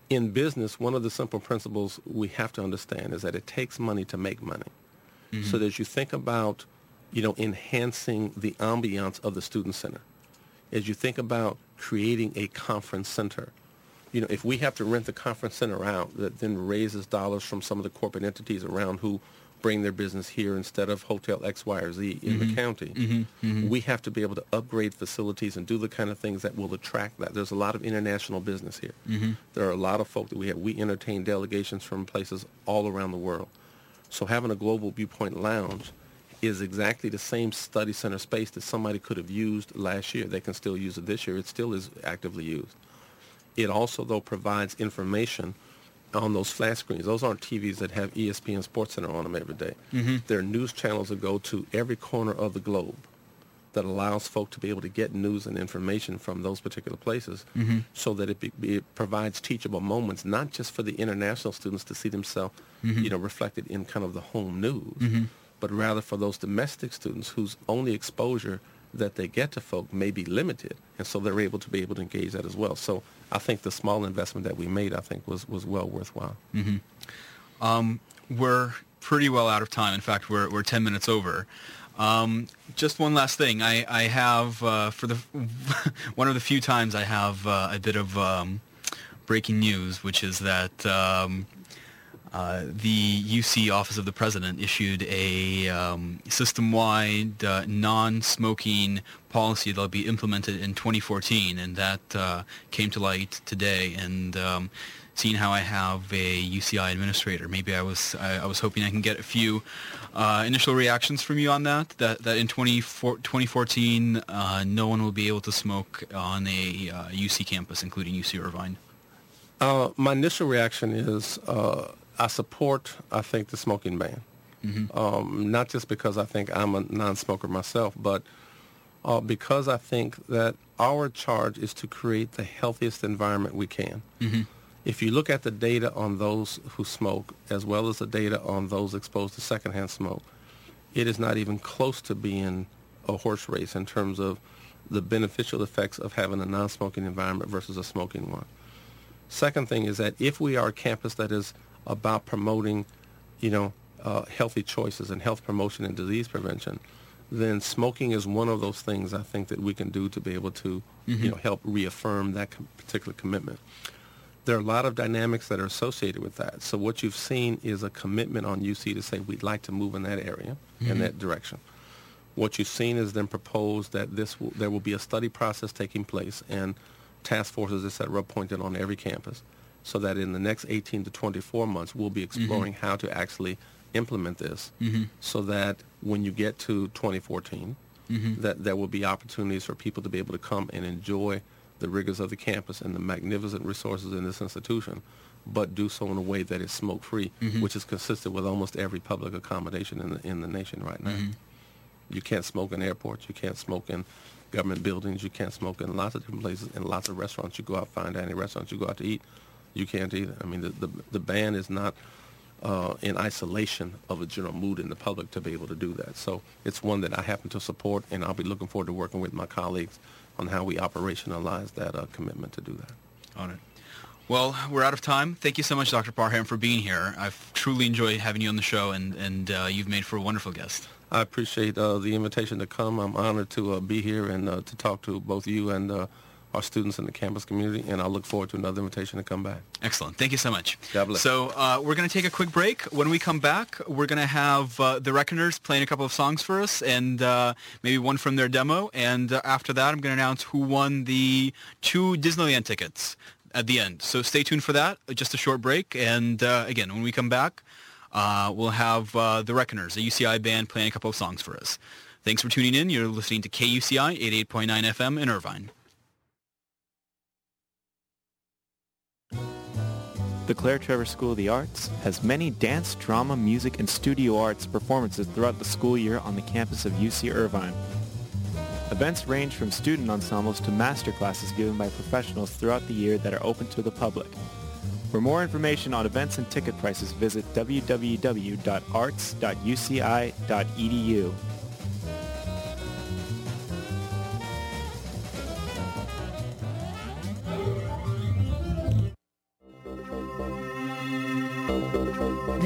in business, one of the simple principles we have to understand is that it takes money to make money. So mm-hmm. that as you think about, you know, enhancing the ambiance of the student center, as you think about creating a conference center, you know, if we have to rent the conference center out, that then raises dollars from some of the corporate entities around who bring their business here instead of Hotel X, Y, or Z in the mm-hmm. county, mm-hmm. Mm-hmm. we have to be able to upgrade facilities and do the kind of things that will attract that. There's a lot of international business here. There are a lot of folk that we have. We entertain delegations from places all around the world. So having a global viewpoint lounge is exactly the same study center space that somebody could have used last year. They can still use it this year. It still is actively used. It also, though, provides information on those flat screens. Those aren't TVs that have ESPN Sports Center on them every day. Mm-hmm. They're news channels that go to every corner of the globe that allows folk to be able to get news and information from those particular places Mm-hmm. so that it, be, it provides teachable moments, not just for the international students to see themselves, Mm-hmm. you know, reflected in kind of the home news, but rather for those domestic students whose only exposure that they get to folk may be limited, and so they're able to be able to engage that as well. So I think the small investment that we made, I think, was, was well worthwhile. we're pretty well out of time. In fact, we're, we're 10 minutes over. Um, just one last thing. I, I have, uh, for the one of the few times I have uh, a bit of um, breaking news, which is that um, uh, the UC Office of the President issued a um, system-wide uh, non-smoking policy that'll be implemented in 2014, and that uh, came to light today. And um, seeing how I have a UCI administrator, maybe I was I, I was hoping I can get a few uh, initial reactions from you on that. That that in 24, 2014, uh, no one will be able to smoke on a UC campus, including UC Irvine. My initial reaction is I support, I think, the smoking ban. Um, not just because I think I'm a non-smoker myself, but uh, because I think that our charge is to create the healthiest environment we can. If you look at the data on those who smoke, as well as the data on those exposed to secondhand smoke, it is not even close to being a horse race in terms of the beneficial effects of having a non-smoking environment versus a smoking one. Second thing is that if we are a campus that is about promoting, you know, uh, healthy choices and health promotion and disease prevention, then smoking is one of those things I think that we can do to be able to, you know, help reaffirm that com- particular commitment. There are a lot of dynamics that are associated with that. So what you've seen is a commitment on UC to say we'd like to move in that area, in that direction. What you've seen is then proposed that this will, there will be a study process taking place and task forces, et cetera, appointed on every campus so that in the next 18 to 24 months, we'll be mm-hmm. exploring how to actually implement this mm-hmm. so that when you get to 2014, mm-hmm. that there will be opportunities for people to be able to come and enjoy the rigors of the campus and the magnificent resources in this institution, but do so in a way that is smoke-free, which is consistent with almost every public accommodation in the, in the nation right now. You can't smoke in airports. You can't smoke in government buildings. You can't smoke in lots of different places. In lots of restaurants, you go out, find any restaurants you go out to eat. You can't either. I mean, the, the, the ban is not uh, in isolation of a general mood in the public to be able to do that. So it's one that I happen to support, and I'll be looking forward to working with my colleagues on how we operationalize that uh, commitment to do that. On it. Well, we're out of time. Thank you so much, Dr. Parham, for being here. I've truly enjoyed having you on the show, and, and uh, you've made for a wonderful guest. I appreciate uh, the invitation to come. I'm honored to uh, be here and uh, to talk to both you and uh, our students in the campus community, and I look forward to another invitation to come back. Excellent. Thank you so much. God bless. So uh, we're going to take a quick break. When we come back, we're going to have uh, the Reckoners playing a couple of songs for us and uh, maybe one from their demo. And uh, after that, I'm going to announce who won the two Disneyland tickets at the end. So stay tuned for that. Just a short break. And uh, again, when we come back, uh, we'll have uh, the Reckoners, a UCI band, playing a couple of songs for us. Thanks for tuning in. You're listening to KUCI 88.9 FM in Irvine. The Claire Trevor School of the Arts has many dance, drama, music, and studio arts performances throughout the school year on the campus of UC Irvine. Events range from student ensembles to master classes given by professionals throughout the year that are open to the public. For more information on events and ticket prices, visit www.arts.uci.edu.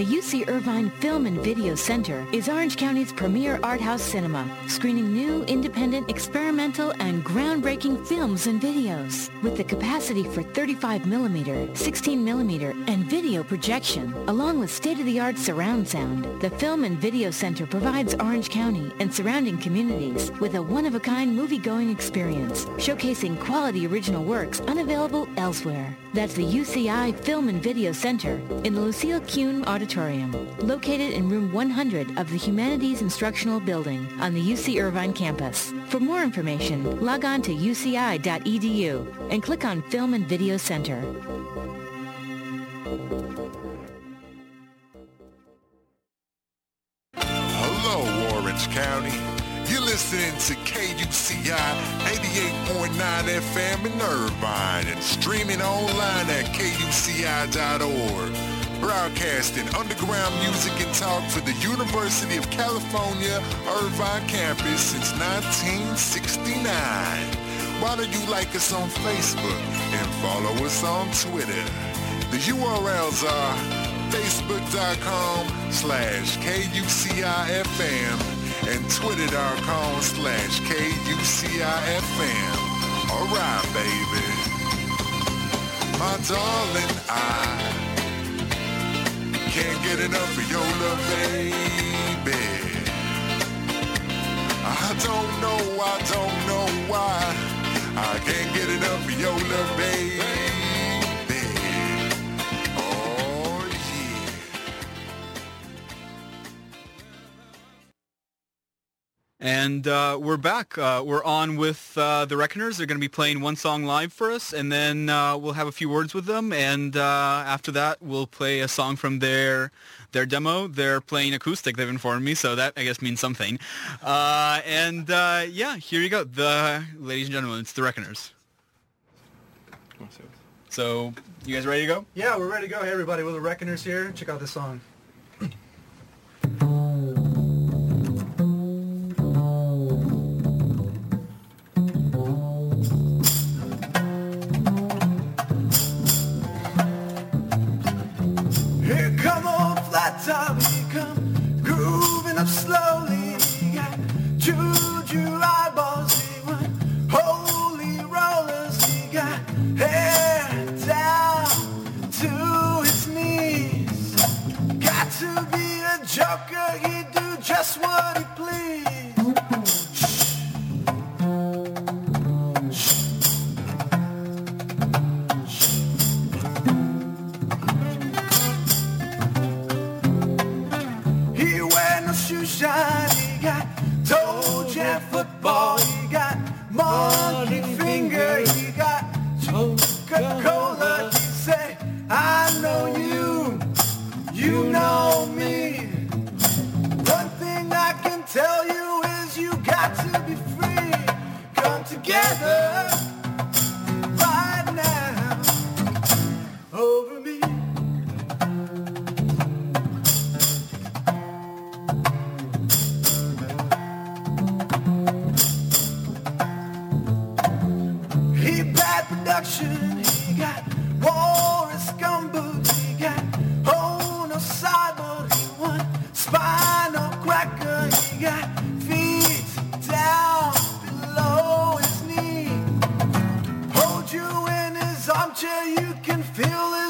The UC Irvine Film and Video Center is Orange County's premier art house cinema, screening new, independent, experimental, and groundbreaking films and videos. With the capacity for 35mm, 16mm, and video projection, along with state-of-the-art surround sound, the Film and Video Center provides Orange County and surrounding communities with a one-of-a-kind movie-going experience, showcasing quality original works unavailable elsewhere. That's the UCI Film and Video Center in the Lucille Kuhn Auditorium, located in room 100 of the Humanities Instructional Building on the UC Irvine campus. For more information, log on to uci.edu and click on Film and Video Center. Hello, Orange County. Listening to KUCI 88.9 FM in Irvine and streaming online at kuci.org. Broadcasting underground music and talk for the University of California Irvine campus since 1969. Why don't you like us on Facebook and follow us on Twitter? The URLs are facebook.com slash KUCIFM and twitter.com slash KUCIFM. All right, baby. My darling, I can't get enough of your love, baby. I don't know, I don't know why. I can't get enough of your love, baby. And uh, we're back. Uh, we're on with uh, the Reckoners. They're going to be playing one song live for us, and then uh, we'll have a few words with them. And uh, after that, we'll play a song from their their demo. They're playing acoustic. They've informed me, so that I guess means something. Uh, and yeah, here you go. The ladies and gentlemen, it's the Reckoners. So you guys ready to go? Yeah, we're ready to go. Hey, everybody, we're the Reckoners here. Check out this song. Flat top, here come grooving up slowly. He got juju eyeballs, he went holy rollers. He got hair down to his knees. Got to be a joker, he do just what he can feel his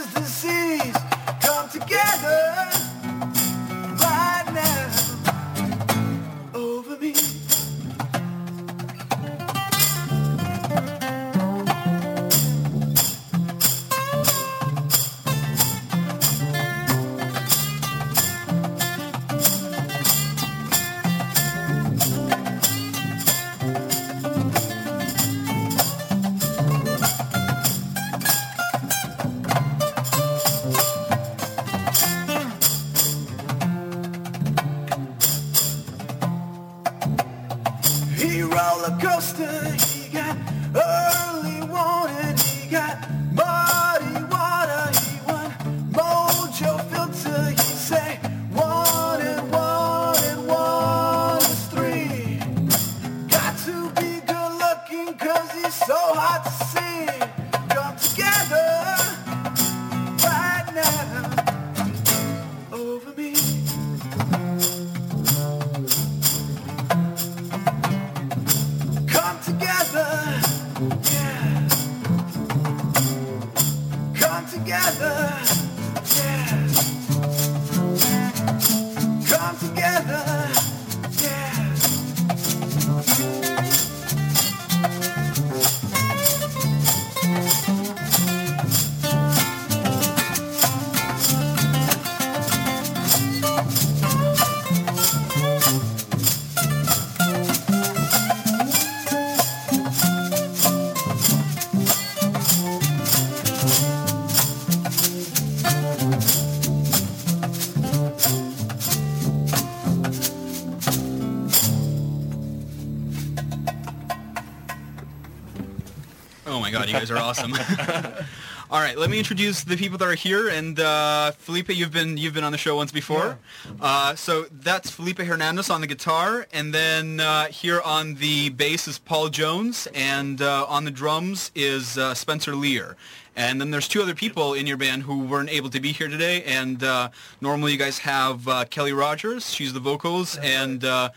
My God, you guys are awesome. All right, let me introduce the people that are here. And uh, Felipe, you've been you've been on the show once before. Uh, so that's Felipe Hernandez on the guitar, and then uh, here on the bass is Paul Jones, and uh, on the drums is uh, Spencer Lear. And then there's two other people in your band who weren't able to be here today. And uh, normally you guys have uh, Kelly Rogers, she's the vocals, and uh,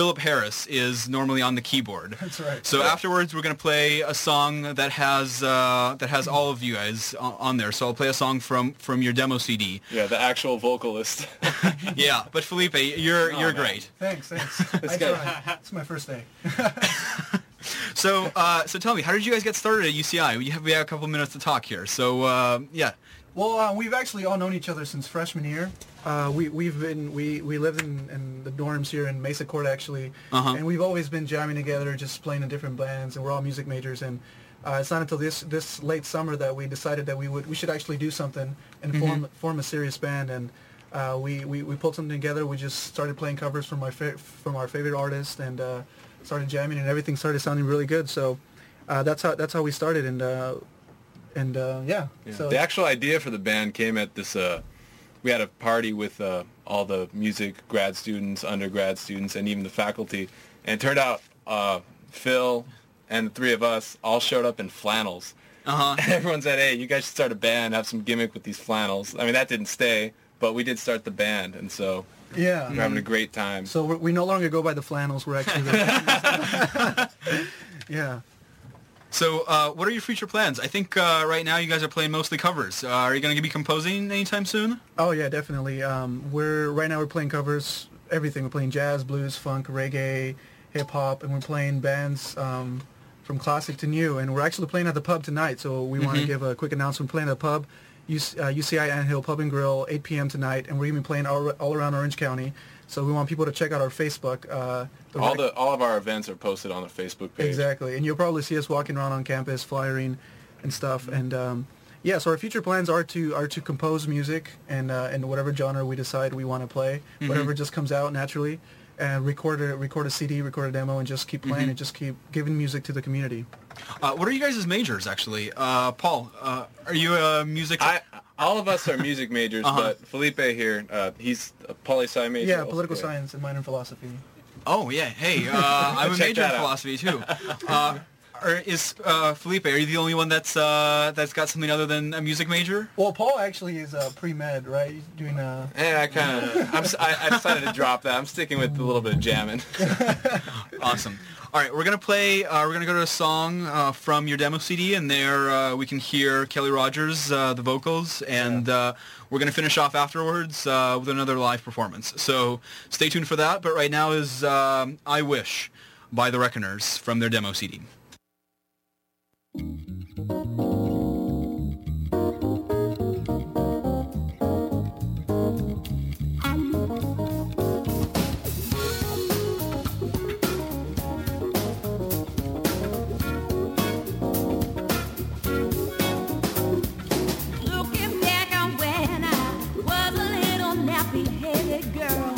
Philip Harris is normally on the keyboard. That's right. So afterwards, we're gonna play a song that has uh, that has all of you guys on there. So I'll play a song from from your demo CD. Yeah, the actual vocalist. Yeah, but Felipe, you're you're man. great. Thanks, thanks. I guy- tried. It's my first day. So uh, so tell me, how did you guys get started at UCI? We have we have a couple minutes to talk here. So uh, yeah, Well, uh, we've actually all known each other since freshman year. Uh, we we've been we we lived in, in the dorms here in Mesa Court actually, Uh-huh. and we've always been jamming together, just playing in different bands, and we're all music majors. And uh, it's not until this this late summer that we decided that we would we should actually do something and form form a serious band. And uh, we, we we pulled something together. We just started playing covers from my fa- from our favorite artists and uh, started jamming, and everything started sounding really good. So uh, that's how that's how we started. And uh, and uh, yeah, so the actual idea for the band came at this. Uh, we had a party with uh, all the music grad students, undergrad students, and even the faculty. And it turned out uh, Phil and the three of us all showed up in flannels. uh huh. And everyone said, "Hey, you guys should start a band, have some gimmick with these flannels." I mean, that didn't stay, but we did start the band, and so yeah. we're having a great time. So we're, we no longer go by the flannels. We're actually the yeah. So uh, what are your future plans? I think uh, right now you guys are playing mostly covers. Uh, are you gonna be composing anytime soon? Oh yeah, definitely. Um, we're right now we're playing covers everything. We're playing jazz, blues, funk, reggae, hip hop, and we're playing bands um, from classic to new. And we're actually playing at the pub tonight. So we want to give a quick announcement. We're playing at the pub, UC, uh, UCI Anthill Pub and Grill, 8 p.m. tonight, and we're even playing all, all around Orange County. So we want people to check out our Facebook. Uh, all the all of our events are posted on the Facebook page. Exactly, and you'll probably see us walking around on campus, flyering, and stuff. And um, yeah, so our future plans are to are to compose music and uh, in whatever genre we decide we want to play, whatever just comes out naturally, and record a record a CD, record a demo, and just keep playing and just keep giving music to the community. Uh, what are you guys' majors actually? Uh, Paul, uh, are you a music? I all of us are music majors, Uh-huh. but Felipe here, uh, he's a poli sci major. Yeah, also. political science and minor in philosophy. Oh yeah, hey, uh, I'm a major in philosophy too. Uh, or is uh, Felipe? Are you the only one that's uh, that's got something other than a music major? Well, Paul actually is uh, pre med, right? He's doing uh, Yeah, I kind of. I'm. s- I, I decided to drop that. I'm sticking with a little bit of jamming. Awesome. All right, we're gonna play. Uh, we're gonna go to a song uh, from your demo CD, and there uh, we can hear Kelly Rogers, uh, the vocals, and uh, we're gonna finish off afterwards uh, with another live performance. So stay tuned for that. But right now is um, "I Wish" by the Reckoners from their demo CD. Nappy-headed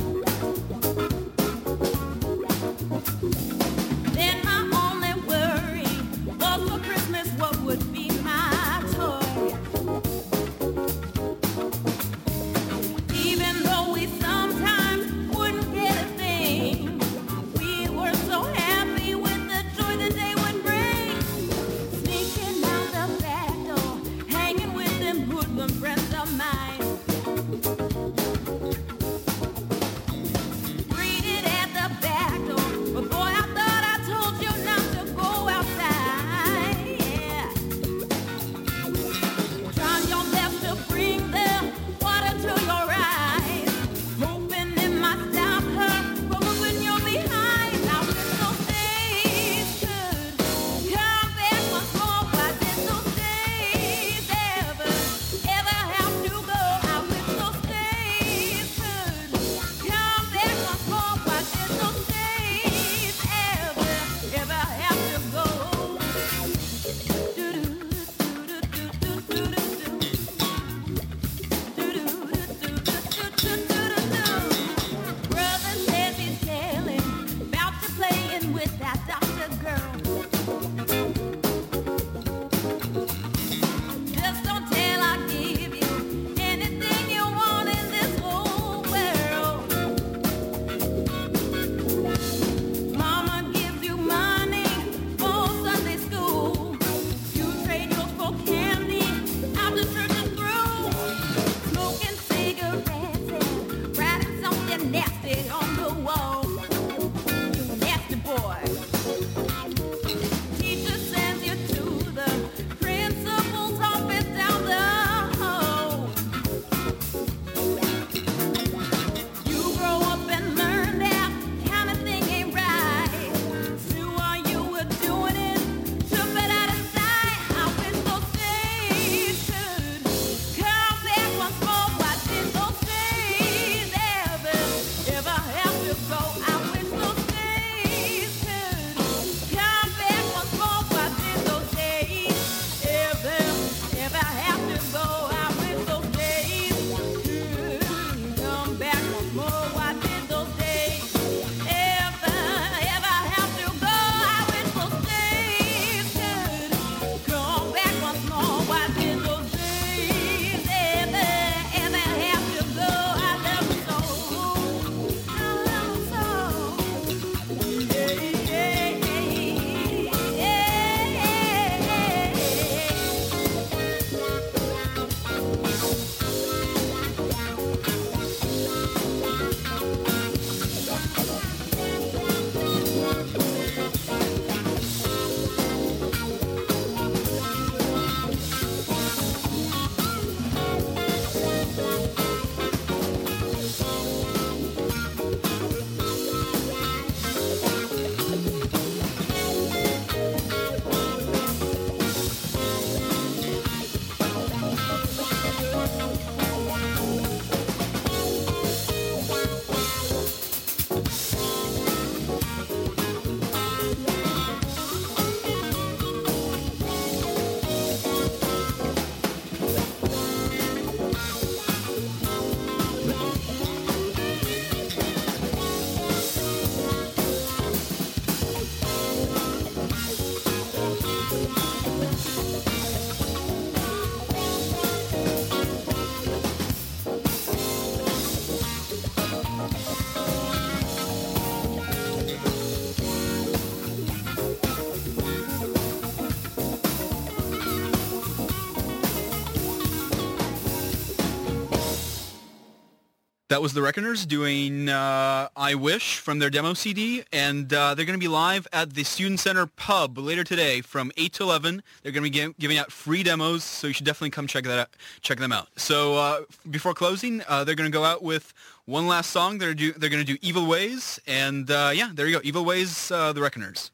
That was the Reckoners doing uh, I Wish from their demo CD, and uh, they're going to be live at the Student Center Pub later today from 8 to 11. They're going to be gi- giving out free demos, so you should definitely come check that out, check them out. So uh, before closing, uh, they're going to go out with one last song. They're, do, they're going to do Evil Ways, and uh, yeah, there you go. Evil Ways, uh, the Reckoners.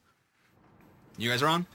You guys are on?